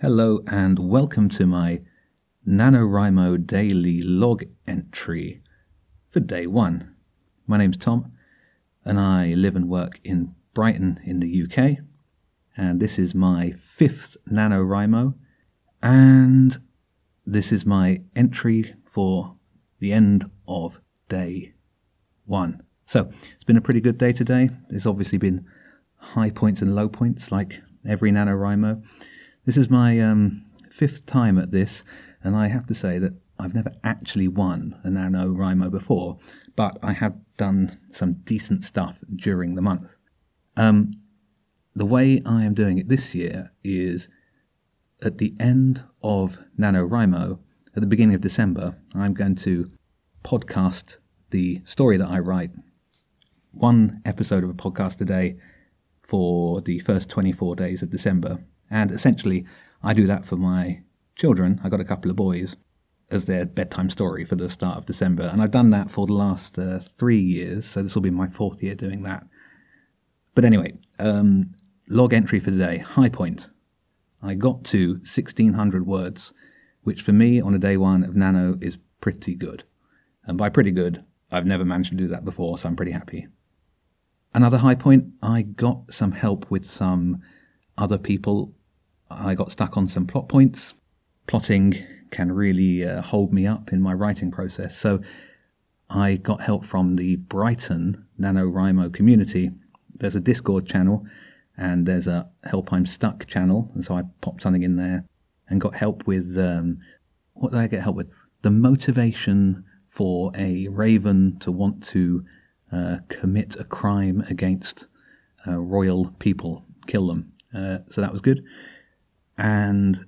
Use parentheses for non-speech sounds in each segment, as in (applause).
Hello and welcome to my NaNoWriMo daily log entry for day one. My name's Tom and I live and work in Brighton in the UK. And this is my fifth NaNoWriMo. And this is my entry for the end of day one. So it's been a pretty good day today. There's obviously been high points and low points like every NaNoWriMo. This is my um, fifth time at this, and I have to say that I've never actually won a NaNoWriMo before, but I have done some decent stuff during the month. Um, the way I am doing it this year is at the end of NaNoWriMo, at the beginning of December, I'm going to podcast the story that I write. One episode of a podcast a day for the first 24 days of December. And essentially, I do that for my children. I got a couple of boys as their bedtime story for the start of December. And I've done that for the last uh, three years. So this will be my fourth year doing that. But anyway, um, log entry for today. High point. I got to 1600 words, which for me on a day one of Nano is pretty good. And by pretty good, I've never managed to do that before, so I'm pretty happy. Another high point, I got some help with some other people I got stuck on some plot points. Plotting can really uh, hold me up in my writing process. So I got help from the Brighton NaNoWriMo community. There's a Discord channel and there's a Help I'm Stuck channel. And so I popped something in there and got help with um, what did I get help with? The motivation for a raven to want to uh, commit a crime against uh, royal people, kill them. Uh, so that was good. And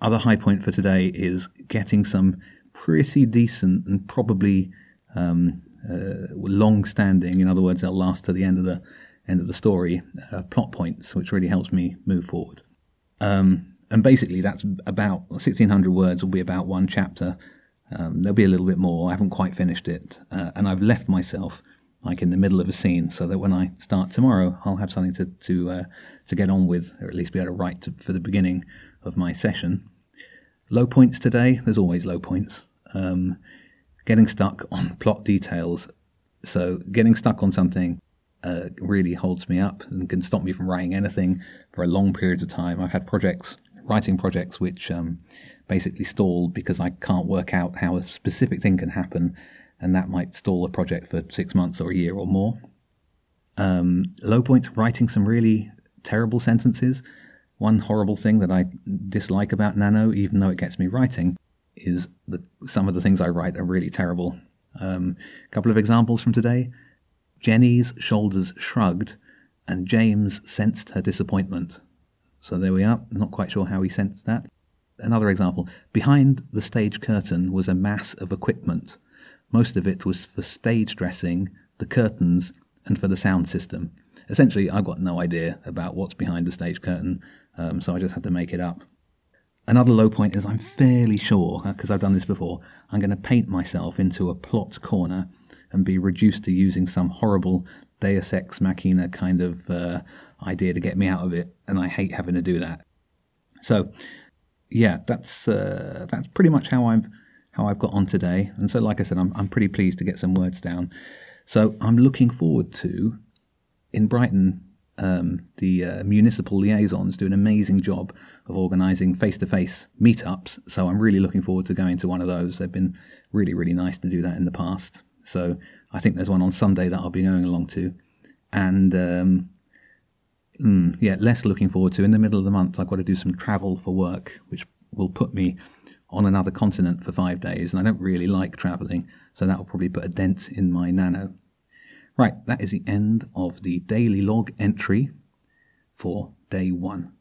other high point for today is getting some pretty decent and probably um, uh, long-standing, in other words, they'll last to the end of the end of the story, uh, plot points, which really helps me move forward. Um, and basically, that's about 1600 words will be about one chapter. Um, there'll be a little bit more. I haven't quite finished it, uh, and I've left myself like in the middle of a scene, so that when I start tomorrow, I'll have something to to uh, to get on with, or at least be able to write to, for the beginning of my session. Low points today. There's always low points. Um, getting stuck on (laughs) plot details. So getting stuck on something uh, really holds me up and can stop me from writing anything for a long period of time. I've had projects, writing projects, which um, basically stalled because I can't work out how a specific thing can happen and that might stall a project for six months or a year or more. Um, low point, writing some really terrible sentences. One horrible thing that I dislike about Nano, even though it gets me writing, is that some of the things I write are really terrible. A um, couple of examples from today. Jenny's shoulders shrugged, and James sensed her disappointment. So there we are. Not quite sure how he sensed that. Another example. Behind the stage curtain was a mass of equipment. Most of it was for stage dressing, the curtains, and for the sound system. Essentially, I've got no idea about what's behind the stage curtain, um, so I just had to make it up. Another low point is I'm fairly sure, because uh, I've done this before, I'm going to paint myself into a plot corner and be reduced to using some horrible Deus Ex Machina kind of uh, idea to get me out of it, and I hate having to do that. So, yeah, that's uh, that's pretty much how I've how I've got on today. And so, like I said, I'm, I'm pretty pleased to get some words down. So I'm looking forward to, in Brighton, um, the uh, municipal liaisons do an amazing job of organising face-to-face meetups. So I'm really looking forward to going to one of those. They've been really, really nice to do that in the past. So I think there's one on Sunday that I'll be going along to, and um, mm, yeah, less looking forward to. In the middle of the month, I've got to do some travel for work, which will put me on another continent for five days, and I don't really like travelling, so that will probably put a dent in my nano. Right, that is the end of the daily log entry for day one.